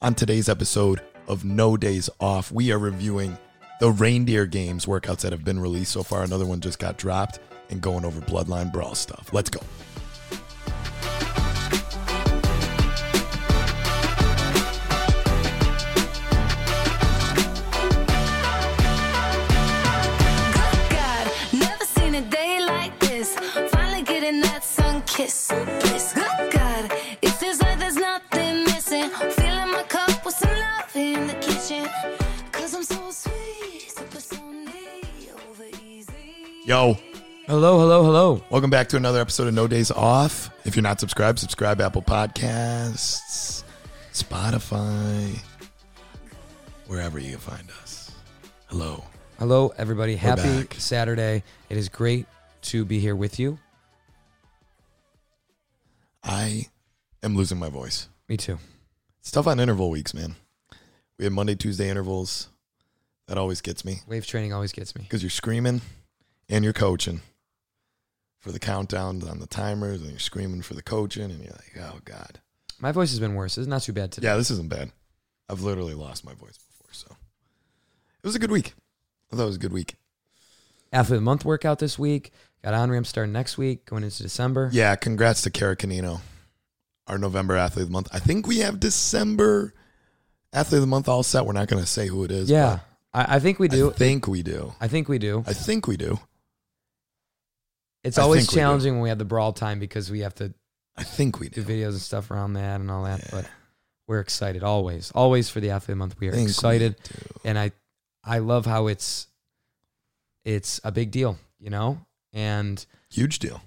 On today's episode of No Days Off, we are reviewing the Reindeer Games workouts that have been released so far. Another one just got dropped and going over Bloodline Brawl stuff. Let's go. Welcome back to another episode of No Days Off. If you're not subscribed, subscribe Apple Podcasts, Spotify, wherever you can find us. Hello. Hello, everybody. Happy back. Saturday. It is great to be here with you. I am losing my voice. Me too. It's tough on interval weeks, man. We have Monday, Tuesday intervals. That always gets me Wave training always gets me. because you're screaming and you're coaching for the countdown on the timers, and you're screaming for the coaching, and you're like, oh god, My voice has been worse. It's not too bad today. yeah, this isn't bad. I've literally lost my voice before, so it was a good week. I thought it was a good week. After the month workout this week. Got on ramp starting next week, going into December. Yeah, congrats to Kara Canino, our November athlete of the month. I think we have December athlete of the month all set. We're not going to say who it is. Yeah, I, I think we do. I think we do. I think we do. I think we do. It's I always think we do. challenging when we have the brawl time because we have to I think we do do. videos and stuff around that and all that. But we're excited always, always for the athlete of the month. We are Think we excited. do. and I I love how it's it's a big deal, you know, and Huge deal.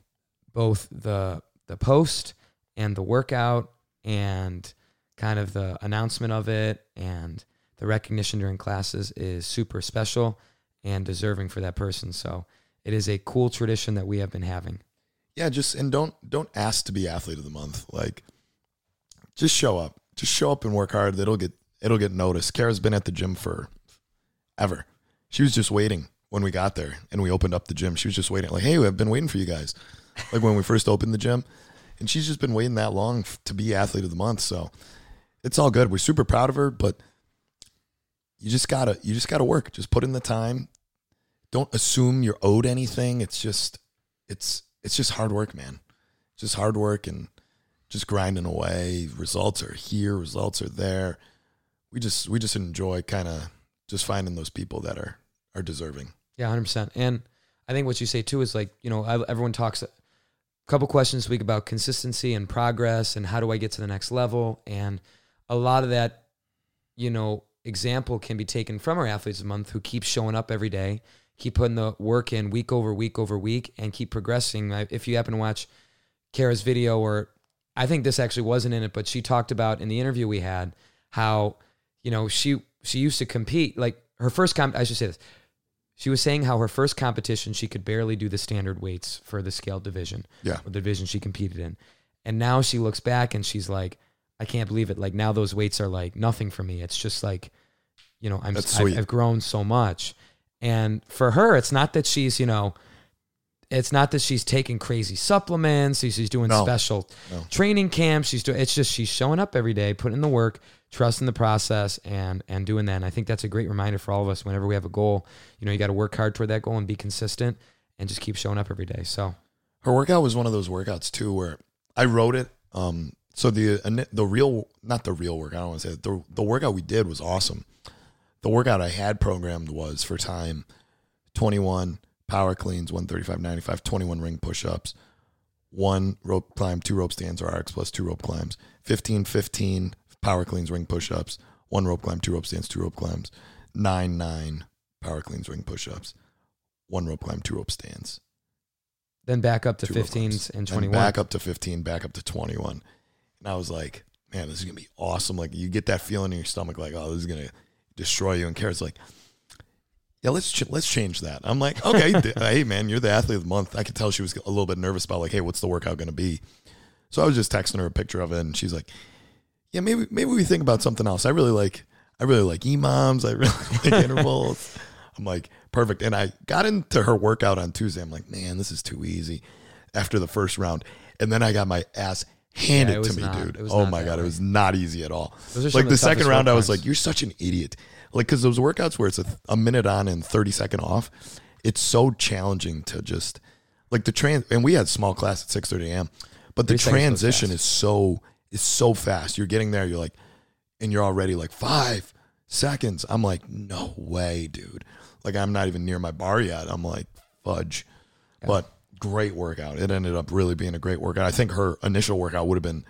both the the post and the workout and kind of the announcement of it and the recognition during classes is super special and deserving for that person. So it is a cool tradition that we have been having. Yeah, just and don't don't ask to be athlete of the month. Like just show up. Just show up and work hard. It'll get it'll get noticed. Kara's been at the gym for ever. She was just waiting when we got there and we opened up the gym. She was just waiting like, "Hey, I've been waiting for you guys." Like when we first opened the gym. And she's just been waiting that long to be athlete of the month. So it's all good. We're super proud of her, but you just got to you just got to work. Just put in the time. Don't assume you're owed anything. It's just it's it's just hard work, man. Just hard work and just grinding away. Results are here, results are there. We just we just enjoy kind of just finding those people that are are deserving. Yeah, hundred percent. And I think what you say too is like you know I- everyone talks a couple questions this week about consistency and progress and how do I get to the next level and a lot of that you know example can be taken from our athletes the month who keep showing up every day, keep putting the work in week over week over week, and keep progressing. If you happen to watch Kara's video, or I think this actually wasn't in it, but she talked about in the interview we had how you know she she used to compete like her first comp. I should say this. She was saying how her first competition she could barely do the standard weights for the scale division, Yeah. or the division she competed in, and now she looks back and she's like, I can't believe it. Like now those weights are like nothing for me. It's just like, you know, I'm I've. I've grown so much, and for her, it's not that she's you know, it's not that she's taking crazy supplements. She's doing No. special No. training camps. She's doing. It's just she's showing up every day, putting in the work, trusting the process, and and doing that. And I think that's a great reminder for all of us. Whenever we have a goal, you know, you got to work hard toward that goal and be consistent, and just keep showing up every day. So Her workout was one of those workouts too where I wrote it. Um, so the the real not the real work. I don't want to say it, the the workout we did was awesome. The workout I had programmed was for time 21 power cleans, 135, 95, 21 ring push ups, one rope climb, two rope stands or RX plus two rope climbs, 15, 15 power cleans, ring push ups, one rope climb, two rope stands, two rope climbs, nine, nine power cleans, ring push ups, one rope climb, two rope stands. then back up to Two 15s climbs. and Then 21. Back up to 15, back up to 21. And I was like, man, this is going to be awesome. Like, you get that feeling in your stomach, like, oh, this is going to destroy you. And Kara's like, yeah, let's ch- let's change that. I'm like, okay, d- hey man, you're the athlete of the month. I could tell she was a little bit nervous about like, hey, what's the workout going to be? So I was just texting her a picture of it, and she's like, yeah, maybe maybe we think about something else. I really like I really like EMOMs. I really like intervals. I'm like, perfect. And I got into her workout on Tuesday. I'm like, man, this is too easy after the first round. And then I got my ass Hand Yeah, it it, to me, not- dude. Oh my god, way. it was not easy at all. Those are some Like the, the second round, I was times. like, "You're such an idiot." Like because those workouts where it's a, a minute on and thirty second off, it's so challenging to just like the trans. And we had small class at six thirty a.m. But the 30 seconds goes transition is so is so fast. You're getting there. You're like, and you're already like five seconds. I'm like, no way, dude. Like I'm not even near my bar yet. I'm like, fudge. But great workout. It ended up really being a great workout. I think her initial workout would have been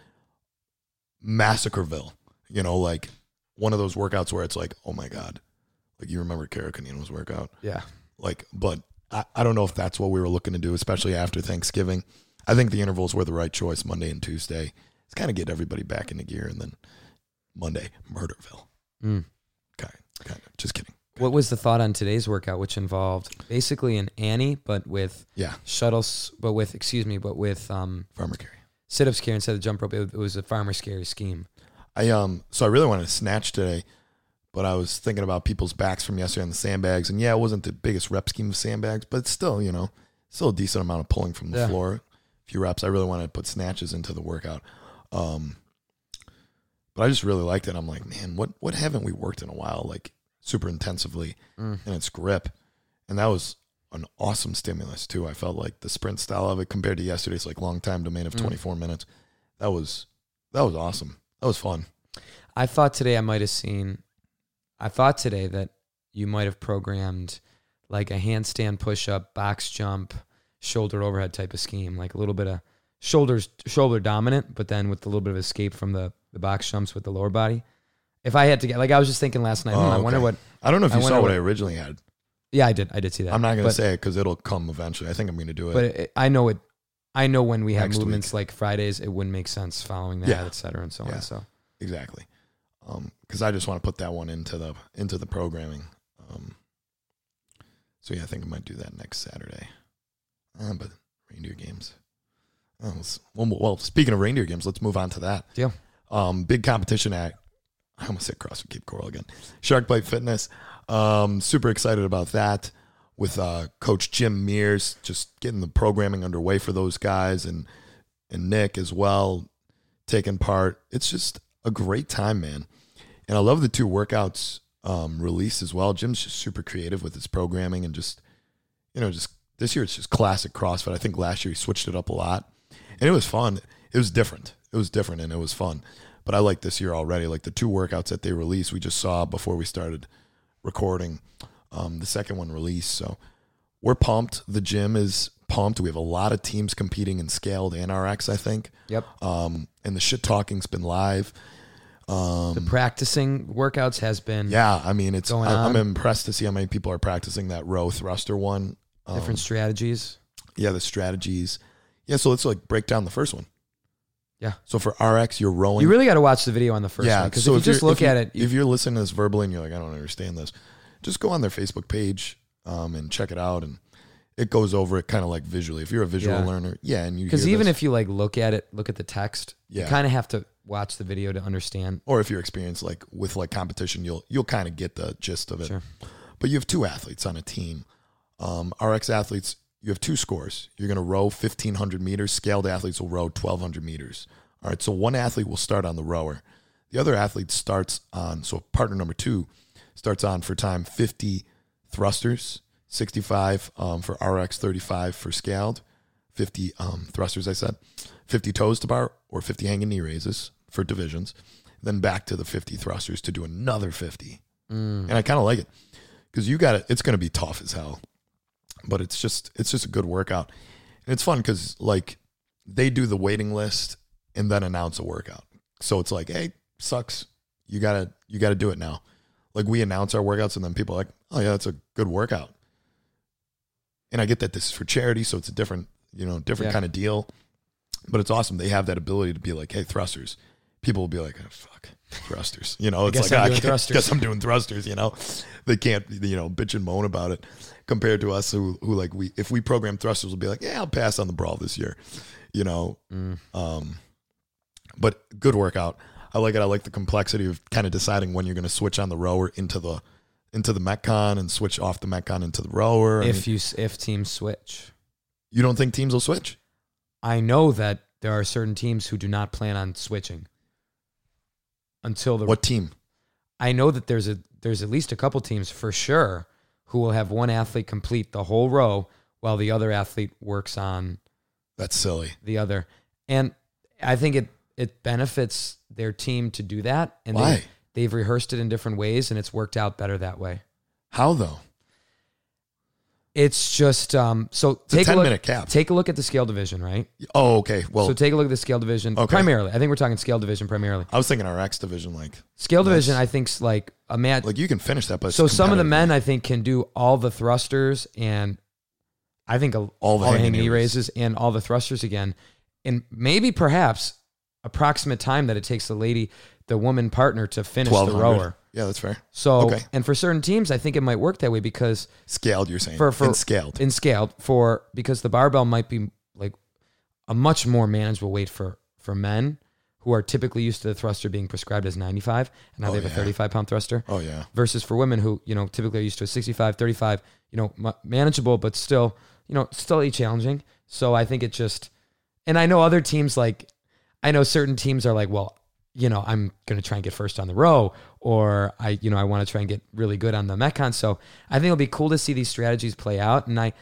Massacreville. You know, like one of those workouts where it's like, oh my God. Like you remember Kara Canino's workout. Yeah. Like, but I, I don't know if that's what we were looking to do, especially after Thanksgiving. I think the intervals were the right choice Monday and Tuesday. It's kind of get everybody back into gear and then Monday, Murderville. Mm. Okay. kind of. Just kidding. What was the thought on today's workout, which involved basically an Annie, but with Yeah. shuttles, but with excuse me, but with um, Farmer carry. sit-ups carry instead of jump rope. It, it was a farmer's carry scheme. I um so I really wanted to snatch today, but I was thinking about people's backs from yesterday on the sandbags, and yeah, it wasn't the biggest rep scheme of sandbags, but still, you know, still a decent amount of pulling from the Yeah. floor. A few reps. I really wanted to put snatches into the workout. Um but I just really liked it. I'm like, man, what what haven't we worked in a while, like super intensively Mm. and its grip. And that was an awesome stimulus too. I felt like the sprint style of it compared to yesterday's like long time domain of Mm. 24 minutes. That was that was awesome. That was fun. I thought today I might have seen. I thought today that you might have programmed like a handstand push-up, box jump, shoulder overhead type of scheme, like a little bit of shoulders shoulder dominant, but then with a little bit of escape from the the box jumps with the lower body. If I had to get like I was just thinking last night, Oh, hmm, I wonder okay. what. I don't know if I you saw what, I originally had. Yeah, I did. I did see that. I'm not going to But- say it because it'll come eventually. I think I'm going to do it. but it, I know it. I know when we have Next movements like Fridays, it wouldn't make sense following that, Yeah. et cetera, and so Yeah. on. So exactly. Because I just want to put that one into the into the programming. Um, so yeah, I think I might do that next Saturday. Uh, but reindeer games. Oh, well, well, speaking of reindeer games, let's move on to that. Yeah. Um, big competition at I almost said CrossFit Cape Coral again. Shark Bite Fitness. Um, super excited about that with uh, Coach Jim Mears, just getting the programming underway for those guys and and Nick as well taking part. It's just a great time, man. And I love the two workouts um, released as well. Jim's just super creative with his programming and just, you know, just this year it's just classic CrossFit. I think last year he switched it up a lot and it was fun. It was different. It was different and it was fun. But I like this year already. Like the two workouts that they released, we just saw before we started recording. Um, the second one released. So we're pumped. The gym is pumped. We have a lot of teams competing in scaled and RX, I think. yep. Um, and the shit talking's been live. Um, The practicing workouts has been yeah, I mean, it's I, I'm on. impressed to see how many people are practicing that row thruster one. Um, different strategies. yeah, the strategies. Yeah, so let's like break down the first one. Yeah. So for RX, you're rowing. You really got to watch the video on the first yeah, one because so if you just look at it, you, if you're listening to this verbally and you're like, I don't understand this, just go on their Facebook page um, and check it out, and it goes over it kind of like visually. If you're a visual Yeah. learner, yeah, and you because even this- if you like look at it, look at the text, Yeah. you kind of have to watch the video to understand. or if you're experienced like with like competition, you'll you'll kind of get the gist of it. Sure. But you have two athletes on a team. Um, RX athletes, you have two scores. You're going to row 1,500 meters. Scaled athletes will row 1,200 meters. All right, so one athlete will start on the rower. The other athlete starts on, so partner number two starts on for time 50 thrusters, 65 um, for RX, 35 for scaled, 50 um, thrusters, I said, 50 toes to bar or 50 hanging knee raises for divisions. Then back to the 50 thrusters to do another 50. And I kind of like it because you got it. It's going to be tough as hell, but it's just it's just a good workout, and it's fun because like they do the waiting list and then announce a workout. So it's like, hey, sucks. You gotta you gotta do it now. Like we announce our workouts and then people are like, oh yeah, that's a good workout. And I get that this is for charity, so it's a different you know different Yeah. kind of deal. But it's awesome. They have that ability to be like, hey, thrusters. People will be like, oh, fuck, thrusters. You know, it's like, I'm "Ah, doing I guess- thrusters." guess I'm doing thrusters. You know, they can't, you know, bitch and moan about it compared to us who, who like we, if we program thrusters, will be like, yeah, I'll pass on the brawl this year. You know, um, but good workout. I like it. I like the complexity of kind of deciding when you're going to switch on the rower into the into the metcon and switch off the metcon into the rower. I if mean, you if teams switch, you don't think teams will switch? I know that there are certain teams who do not plan on switching until the What team? I know that there's a there's at least a couple teams for sure who will have one athlete complete the whole row while the other athlete works on That's silly. the other. And I think it it benefits their team to do that and Why? they they've rehearsed it in different ways and it's worked out better that way. How though? It's just um so take a 10 look minute cap. take a look at the scale division, right? Oh, okay. Well, so take a look at the scale division Okay. primarily. I think we're talking scale division primarily. I was thinking RX division, like, Scale division I think's like a mat like you can finish that, but so some of the men I think can do all the thrusters and I think a, All the hanging knee knee raises and all the thrusters again, and maybe perhaps approximate time that it takes the lady, the woman partner to finish the 1200. rower. Yeah, that's fair. So Okay. and for certain teams, I think it might work that way because Scaled, you're saying. for for And scaled. in scaled for because the barbell might be like a much more manageable weight for for men who are typically used to the thruster being prescribed as 95 and now Oh, they have yeah. a 35 pound thruster oh, yeah. versus for women who you know typically are used to a 65 35 you know ma- manageable but still you know still challenging so i think it just and i know other teams like i know certain teams are like well you know i'm going to try and get first on the row or i you know i want to try and get really good on the metcon. So i think it'll be cool to see these strategies play out. And i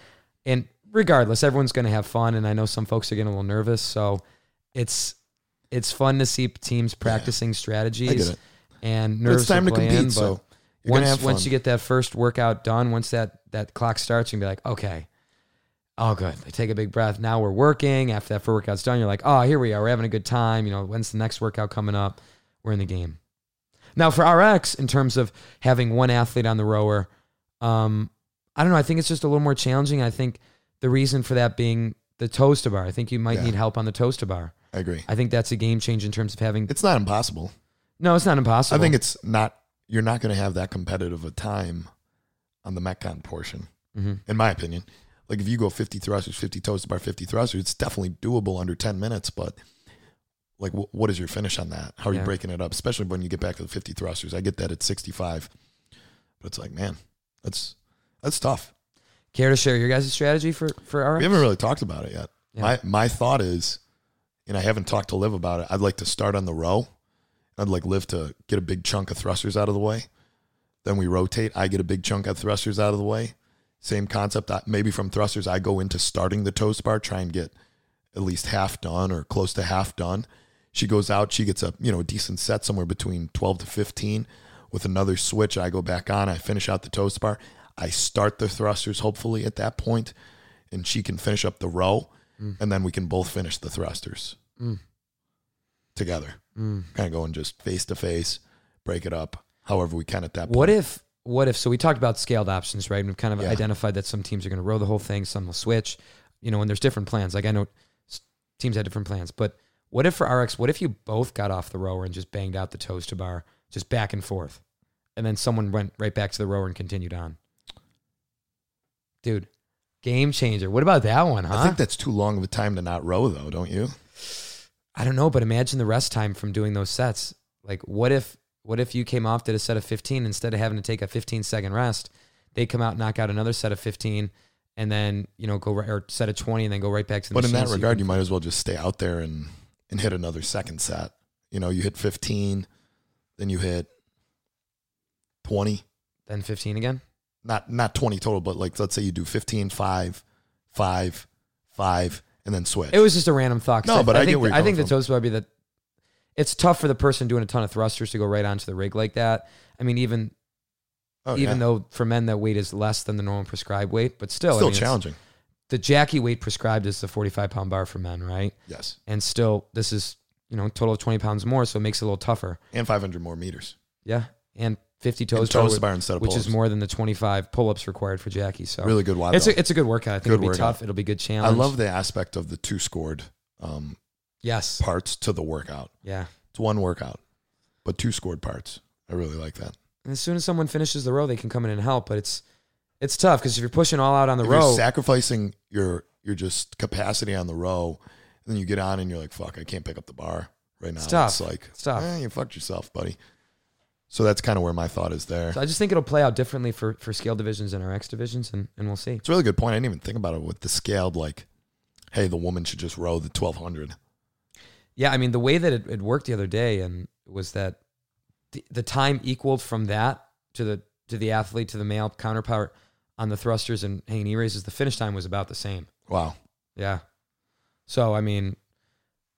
and regardless everyone's going to have fun and i know some folks are getting a little nervous. So it's it's fun to see teams practicing strategies get it. and But nerves it's time to compete, but so once once you get that first workout done, once that that clock starts, you can be like, okay, oh good. They take a big breath. Now we're working. After that first workout's done, you're like, oh, here we are. We're having a good time. You know, when's the next workout coming up? We're in the game. Now for RX, in terms of having one athlete on the rower, um, I don't know. I think it's just a little more challenging. I think the reason for that being the toes to bar. I think you might Yeah. need help on the toes to bar. I agree. I think that's a game change in terms of having. It's not impossible. No, it's not impossible. I think it's not, you're not going to have that competitive a time on the Metcon portion, hmm in my opinion. Like if you go 50 thrusters, 50 toes to bar, 50 thrusters, it's definitely doable under 10 minutes. But like, wh- what is your finish on that? How are Yeah. you breaking it up? Especially when you get back to the 50 thrusters. I get that at 65, but it's like, man, that's that's tough. Care to share your guys' strategy for for RX? We haven't really talked about it yet. Yeah. My my thought is, and I haven't talked to Liv about it. I'd like to start on the row. I'd like Liv to get a big chunk of thrusters out of the way. Then we rotate. I get a big chunk of thrusters out of the way. Same concept. Maybe from thrusters, I go into starting the toast bar, try and get at least half done or close to half done. She goes out. She gets a you know a decent set somewhere between twelve to fifteen. With another switch, I go back on. I finish out the toast bar. I start the thrusters hopefully at that point, and she can finish up the row, and then we can both finish the thrusters Mm. together. Mm. Kind of going just face to face, break it up, however we can at that point. What if what if so we talked about scaled options, right? And we've kind of Yeah. identified that some teams are going to row the whole thing, some will switch, you know, and there's different plans. Like I know teams had different plans, but what if for RX, what if you both got off the rower and just banged out the toes to bar, just back and forth, and then someone went right back to the rower and continued on? Dude, game changer. What about that one, huh? I think that's too long of a time to not row, though, don't you? I don't know, but imagine the rest time from doing those sets. Like, what if what if you came off did a set of 15 instead of having to take a 15 second rest? They come out, knock out another set of 15, and then you know go right or set of 20, and then go right back to the. But in that so regard, can- you might as well just stay out there and and hit another second set. You know, you hit 15, then you hit 20. then 15 again. Not not 20 total, but like let's say you do 15, 5, 5, 5, and then switch. It was just a random thought. No, but I think get where the- I think the coming toast would be that it's tough for the person doing a ton of thrusters to go right onto the rig like that. I mean, even Oh, even yeah. though for men that weight is less than the normal prescribed weight, but still, I still mean, it's- challenging. The Jackie weight prescribed is the 45 pound bar for men, right? Yes. and still this is you know total of 20 pounds more so it makes it a little tougher And 500 more meters. yeah and 50 And toes, toes bar, to bar instead of which is pull-ups. more than the 25 pull-ups required for jackie so Really good wad. it's a, it's a good workout i think Good it'll be workout. tough it'll be a good challenge. I love the aspect of the two scored um, yes parts to the workout. yeah It's one workout, but two scored parts. I really like that. and as soon as someone finishes the row they can come in and help but it's it's tough because if you're pushing all out on the if row you're sacrificing your your just capacity on the row, and then you get on and you're like, "Fuck, I can't pick up the bar right now." It's tough. It's like, tough. eh, you fucked yourself, buddy. So that's kind of where my thought is there. so i just think it'll play out differently for for scale divisions and RX divisions and, and we'll see It's a really good point. I didn't even think about it with the scaled. Like, hey, the woman should just row the 1200. Yeah, I mean, the way that it, it worked the other day and was that the, the time equaled from that to the to the athlete to the male counterpart on the thrusters and hanging knee raises. The finish time was about the same. Wow. Yeah. So I mean,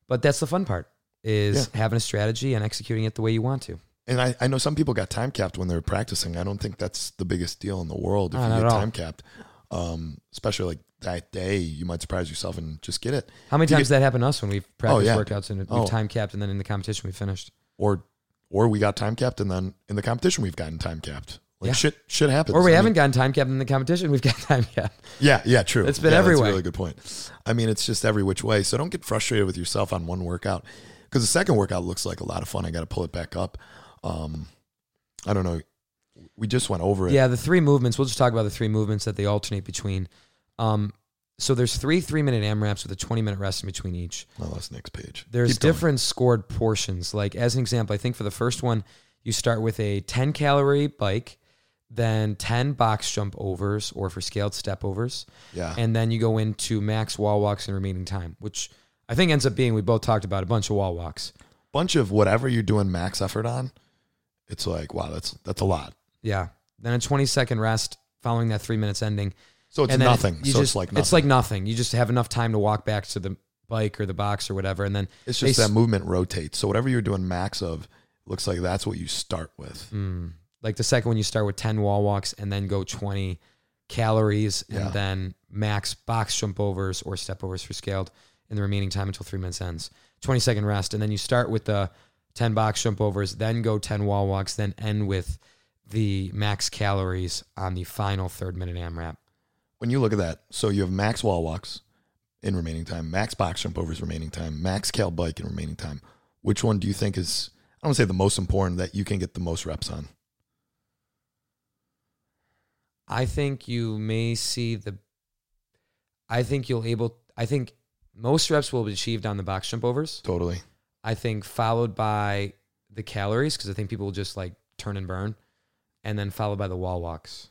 but that's the fun part is having a strategy and executing it the way you want to. And I, I know some people got time capped when they were practicing. I don't think that's the biggest deal in the world if No, you not get at all. time capped. Um, especially like that day, you might surprise yourself and just get it. How many You times that happened to us when we've practiced yeah. workouts and we've Oh. time capped and then in the competition we finished. Or or we got time capped and then in the competition we've gotten time capped. Like Yeah. shit shit happens. Or we I haven't mean, gotten time capped in the competition. We've got time capped. Yeah, yeah, true. It's been yeah, every that's a really good point. I mean, it's just every which way. So don't get frustrated with yourself on one workout because the second workout looks like a lot of fun. I got to pull it back up. Um, I don't know. We just went over it. Yeah, the three movements. We'll just talk about the three movements that they alternate between. Um, so there's three three minute AMRAPs with a 20 minute rest in between each. Oh, that's next page. There's Keep going. different scored portions. Like as an example, I think for the first one, you start with a 10 calorie bike, then 10 box jump overs or for scaled step overs, Yeah. and then you go into max wall walks and remaining time, which I think ends up being we both talked about a bunch of wall walks. Bunch of whatever you're doing max effort on. It's like wow, that's that's a lot. Yeah. Then a 20 second rest following that three minutes ending. So it's nothing. You so just, it's like nothing. it's like nothing. You just have enough time to walk back to the bike or the box or whatever, and then it's just s- that movement rotates. So whatever you're doing max of, looks like that's what you start with. Mm. Like the second one, you start with 10 wall walks and then go 20 calories and Yeah. then max box jump overs or step overs for scaled in the remaining time until three minutes ends. 20 second rest. And then you start with the 10 box jump overs, then go 10 wall walks, then end with the max calories on the final third minute AMRAP. when you look at that, so you have max wall walks in remaining time, max box jump overs remaining time, max cal bike in remaining time. Which one do you think is I don't say the most important that you can get the most reps on? I think you may see the. I think you'll able. I think most reps will be achieved on the box jump overs. Totally. I think followed by the calories because I think people will just like turn and burn, and then followed by the wall walks.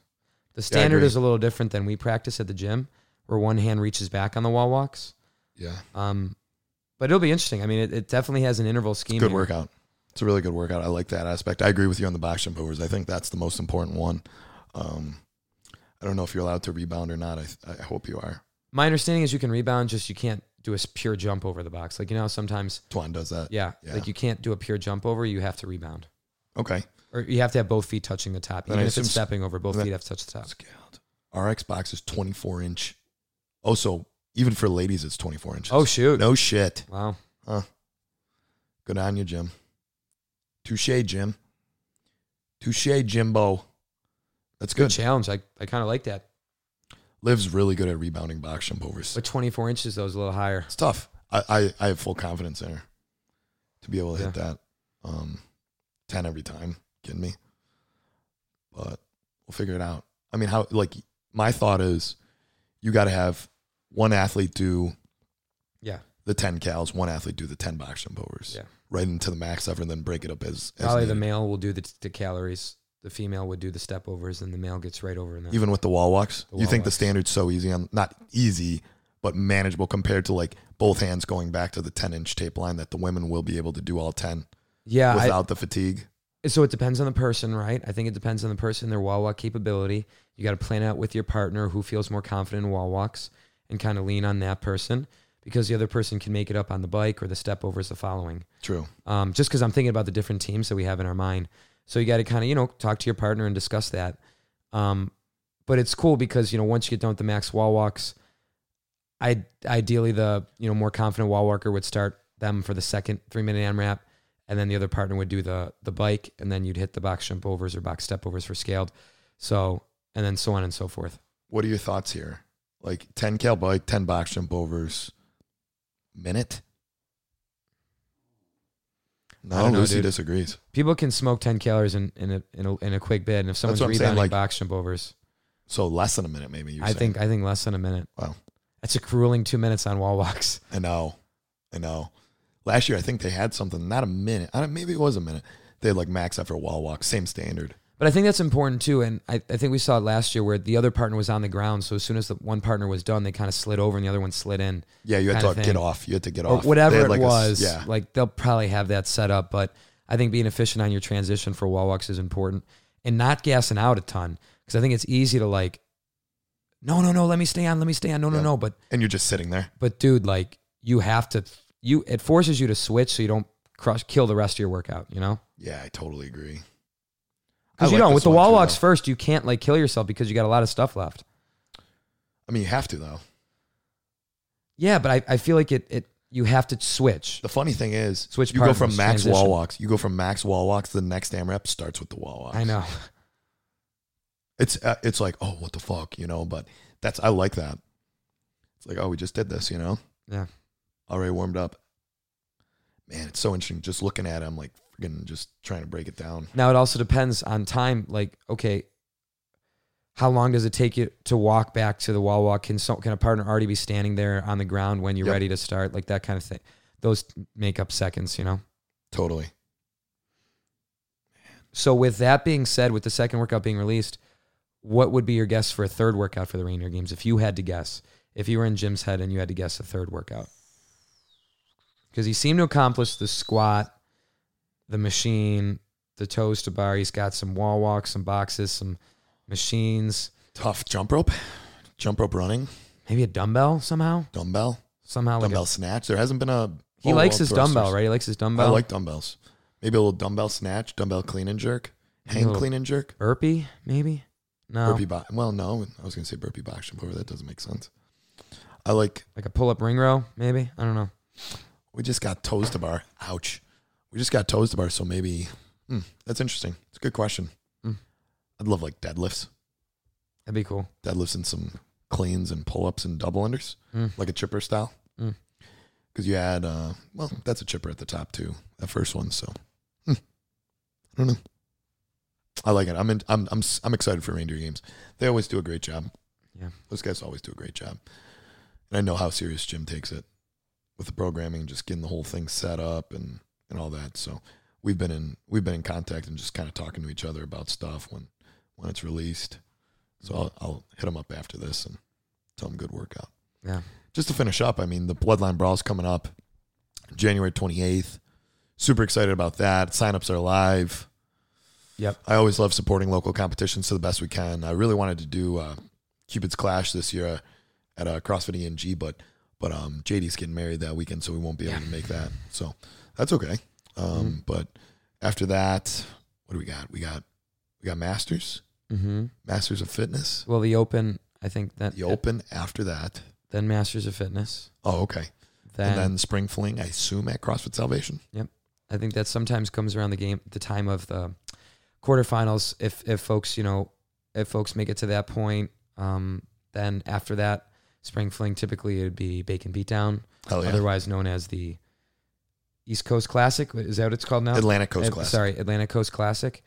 The standard agree. is a little different than we practice at the gym, where one hand reaches back on the wall walks. Yeah. Um, but it'll be interesting. I mean, it, it definitely has an interval scheme. Good here. workout. It's a really good workout. I like that aspect. I agree with you on the box jump overs. I think that's the most important one. Um, I don't know if you're allowed to rebound or not. I, I hope you are. My understanding is you can rebound, just you can't do a pure jump over the box. Like you know, sometimes Twan does that. yeah, Yeah. like you can't do a pure jump over. You have to rebound. Okay. Or you have to have both feet touching the top. Then Even I if it's stepping over, both then- feet have to touch the top. Scaled. RX box is 24 inch. Oh, so even for ladies, it's 24 inches. Oh shoot! no shit. Wow. Huh. Good on you, Jim. Touche, Jim. Touche, Jimbo. That's Good good. challenge. I, I kind of like that. Liv's really good at rebounding box jump overs. But 24 inches though is a little higher. It's tough. I, I, I have full confidence in her to be able to hit that. Um, 10 every time. Kidding me? But we'll figure it out. I mean, how, like, my thought is you got to have one athlete do Yeah. the 10 cals, one athlete do the 10 box jump overs. Yeah. Right into the max effort and then break it up as, as Probably the male will do the, the calories. The female would do the step overs, and the male gets right over in there. even with the wall walks. The you wall think the standard's so easy on not easy, but manageable compared to like both hands going back to the 10 inch tape line that the women will be able to do all 10 yeah. I, without the fatigue. So it depends on the person, right? I think it depends on the person, their wall walk capability. You got to plan out with your partner who feels more confident in wall walks and kind of lean on that person because the other person can make it up on the bike or the step overs the following. True. um, just because I'm thinking about the different teams that we have in our mind. So you got to kind of you know talk to your partner and discuss that. Um, but it's cool because you know once you get done with the max wall walks, I ideally the you know more confident wall walker would start them for the second three minute AMRAP, and then the other partner would do the the bike, and then you'd hit the box jump overs or box step overs for scaled. So and then so on and so forth. What are your thoughts here? Like 10 cal bike, 10 box jump overs, minute? No, don't know, Lucy dude. disagrees. People can smoke ten calories in in a in a, in a quick bit, and if someone's I'm saying, like- box jump overs, So less than a minute, maybe. You're I saying. think I think less than a minute. Wow. That's a grueling two minutes on wall walks. I know. I know. Last year, I think they had something, not a minute. I don't, maybe it was a minute. They had like max effort wall walk, same standard. But I think that's important too. And I, I think we saw it last year where the other partner was on the ground. So as soon as the one partner was done, they kind of slid over and the other one slid in. Yeah, you had to get off. You had to get Or off. whatever it like a was. yeah, Like they'll probably have that set up. But I think being efficient on your transition for wall walks is important and not gassing out a ton. Because I think it's easy to like, no, no, no, let me stay on, let me stay on. No, no, no. But and you're just sitting there. but dude, like you have to you it forces you to switch so you don't crush kill the rest of your workout, you know? Yeah, I totally agree. Because you like don't with the wall walks though. first, you can't like kill yourself because you got a lot of stuff left. I mean, you have to though. Yeah, but I, I feel like it it you have to switch. The funny thing is, Switch you go from max wall walks. You go from max wall walks. The next AMRAP starts with the wall walks. I know. It's uh, it's like, oh, what the fuck, you know? But that's I like that. It's like, oh, we just did this, you know? Yeah. Already warmed up. Man, it's so interesting. Just looking at it, I'm like freaking just trying to break it down. Now it also depends on time. Like, okay, how long does it take you to walk back to the wall walk? Can so, can a partner already be standing there on the ground when you're Yep. ready to start? Like that kind of thing. Those make up seconds, you know. Totally. So with that being said, with the second workout being released, what would be your guess for a third workout for the Reindeer Games if you had to guess? If you were in Jim's head and you had to guess a third workout, because he seemed to accomplish the squat, the machine, the toes to bar. He's got some wall walks, some boxes, some machines, Tough jump rope, jump rope running, maybe a dumbbell somehow. dumbbell, Somehow, like a- dumbbell snatch. There hasn't been a. he likes his thrusters. dumbbell, right? He likes his dumbbell. I like dumbbells. Maybe a little dumbbell snatch, dumbbell clean and jerk, hang clean and jerk, burpee, maybe. No, burpee box. Well, no, I was gonna say burpee box jump over. That doesn't make sense. I like. like a pull-up ring row, maybe. I don't know. We just got toes to bar. Ouch. We just got toes to bar. So maybe hmm, that's interesting. It's a good question. Hmm. I'd love like deadlifts, That'd be cool. deadlifts and some cleans and pull ups and double unders, Hmm. like a chipper style. Mm. Because you had, uh, well, that's a chipper at the top too. That first one. So hmm. I don't know. I like it. I'm in, I'm I'm I'm excited for reindeer games. They always do a great job. Yeah. Those guys always do a great job. And I know how serious Jim takes it with the programming, just getting the whole thing set up and, and all that. So we've been in we've been in contact and just kind of talking to each other about stuff when when it's released. So I'll, I'll hit them up after this and tell them good workout. Yeah. Just to finish up, I mean the Bloodline Brawl's coming up January 28th. Super excited about that. Signups are live. Yep. I always love supporting local competitions to the best we can. I really wanted to do uh, Cupid's Clash this year at uh, CrossFit ENG, but but um, JD's getting married that weekend, so we won't be able Yeah. to make that. So that's okay. Um, Mhm. But after that, what do we got? We got we got Masters, Mm-hmm. Masters of Fitness, Well, the Open, I think that the Open. After that, then Masters of Fitness. oh okay, Then, and then Spring Fling. I assume at CrossFit Salvation. Yep, I think that sometimes comes around the game, the time of the quarterfinals. If if folks, you know, if folks make it to that point, um, then after that, spring fling typically it would be Bacon Beatdown, Hell yeah, otherwise known as the East Coast Classic. Is that what it's called now? Atlantic Coast Uh, Class. Sorry, Atlantic Coast Classic.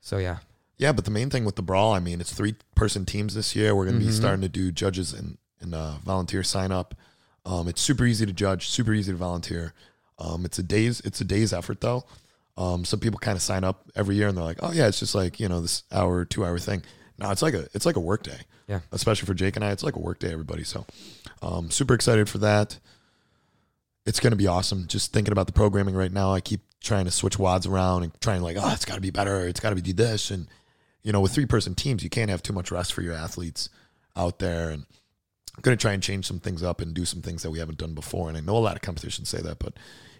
So yeah, Yeah, but the main thing with the brawl, I mean, it's three person teams this year. We're going to Mhm. be starting to do judges and and uh, volunteer sign up. Um, it's super easy to judge, super easy to volunteer. Um, it's a days it's a day's effort though. Um, some people kind of sign up every year and they're like, oh yeah, it's just like you know this hour two hour thing. No, it's like a it's like a work day. Yeah. especially for Jake and I, it's like a work day. Everybody, so um, super excited for that. It's going to be awesome. Just thinking about the programming right now, I keep trying to switch wads around and trying like, oh, it's got to be better. It's got to be do this and you know, with three person teams, you can't have too much rest for your athletes out there. And I'm going to try and change some things up and do some things that we haven't done before. And I know a lot of competitions say that, but,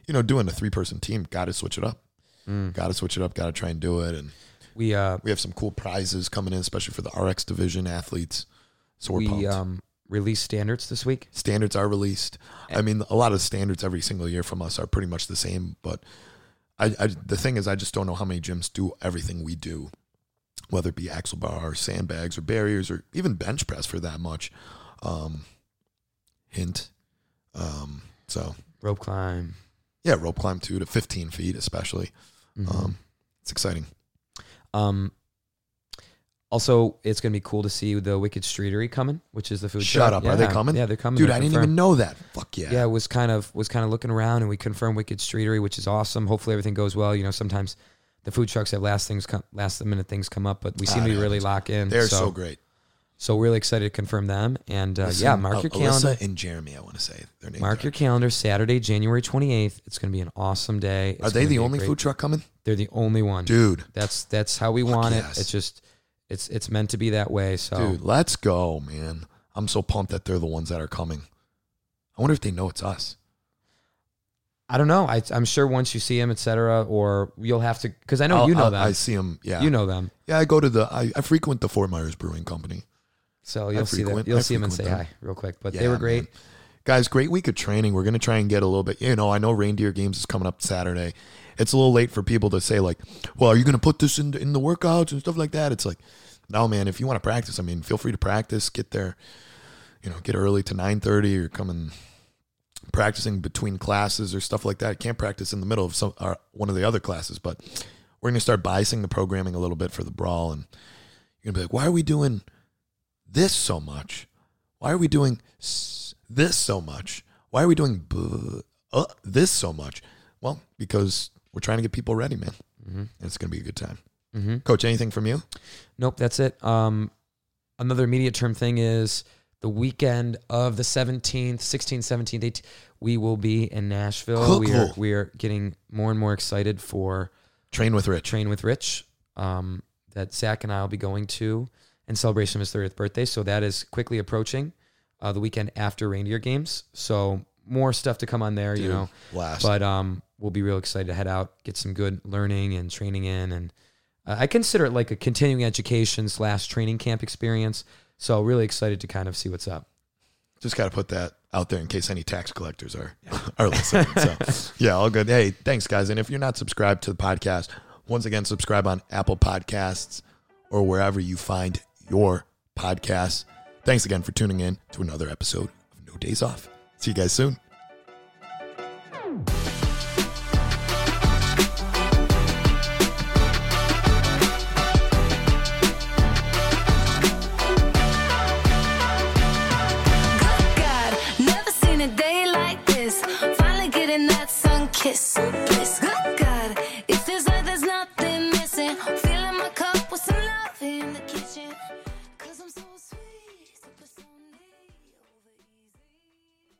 you know, doing a three person team, got to switch it up. Mm. Got to switch it up. Got to try and do it. And we uh we have some cool prizes coming in, especially for the RX division athletes. So we're we pumped. um released standards this week. standards are released. I mean, a lot of standards every single year from us are pretty much the same. But I, I the thing is, I just don't know how many gyms do everything we do, whether it be axle bar, or sandbags, or barriers, or even bench press for that much. Um, hint. Um, so Rope climb. yeah, rope climb too to 15 feet, especially. Mhm. Um, it's exciting. Um, also, it's gonna be cool to see the Wicked Streetery coming, which is the food. Shut truck. up. Are they coming? Yeah, they're coming. Dude, They're I didn't confirmed. even know that. Fuck yeah. Yeah, was kind of was kind of looking around, and we confirmed Wicked Streetery, which is awesome. Hopefully, everything goes well. You know, sometimes the food trucks have last things come, last minute things come up, but we seem Ah, to it be really lock in. They're so, great. So we're really excited to confirm them. And uh, Listen, yeah, mark uh, your Alyssa calendar. and Jeremy. I want to say their names. Mark are. your calendar. Saturday, January twenty eighth. It's going to be an awesome day. It's Are they the only great- food truck coming, They're the only one. dude? That's that's how we want yes. it. It's just it's it's meant to be that way. So Dude, let's go, man. I'm so pumped that they're the ones that are coming. I wonder if they know it's us. I don't know. I, I'm sure once you see them, etc., or you'll have to because I know I'll- you know I'll- them. I see them. Yeah, You know them, Yeah, I go to the. I, I frequent the Fort Myers Brewing Company. So you'll see them. You'll I see them and say frequent hi real quick. But Yeah, they were great. man. Guys, great week of training. We're gonna try and get a little bit. You know, I know Reindeer Games is coming up Saturday. It's a little late for people to say like, "Well, are you gonna put this in in the workouts and stuff like that?" It's like, no, man. If you want to practice, I mean, feel free to practice. Get there. You know, get early to nine thirty or coming practicing between classes or stuff like that. Can't practice in the middle of some or one of the other classes, but we're gonna start biasing the programming a little bit for the brawl, and you're gonna be like, "Why are we doing this so much? Why are we doing this so much? Why are we doing uh, this so much?" Well, because we're trying to get people ready, man. hmm And it's gonna be a good time. hmm Coach, anything from you? Nope, that's it. Um, another immediate term thing is the weekend of the 17th, 16th, 17th, 18th. We will be in Nashville. We are Cool. we are getting more and more excited for Train with Rich. Train with Rich um, that Zach and I will be going to in celebration of his 30th birthday. So that is quickly approaching uh, the weekend after reindeer games. So more stuff to come on there, you know. last. But um, we'll be real excited to head out, get some good learning and training in, and uh, I consider it like a continuing education slash training camp experience. So really excited to kind of see what's up. Just got to put that out there in case any tax collectors are are listening. So, yeah, all good. Hey, thanks, guys. And if you're not subscribed to the podcast, once again, subscribe on Apple Podcasts or wherever you find your podcasts. Thanks again for tuning in to another episode of No Days Off. See you guys soon.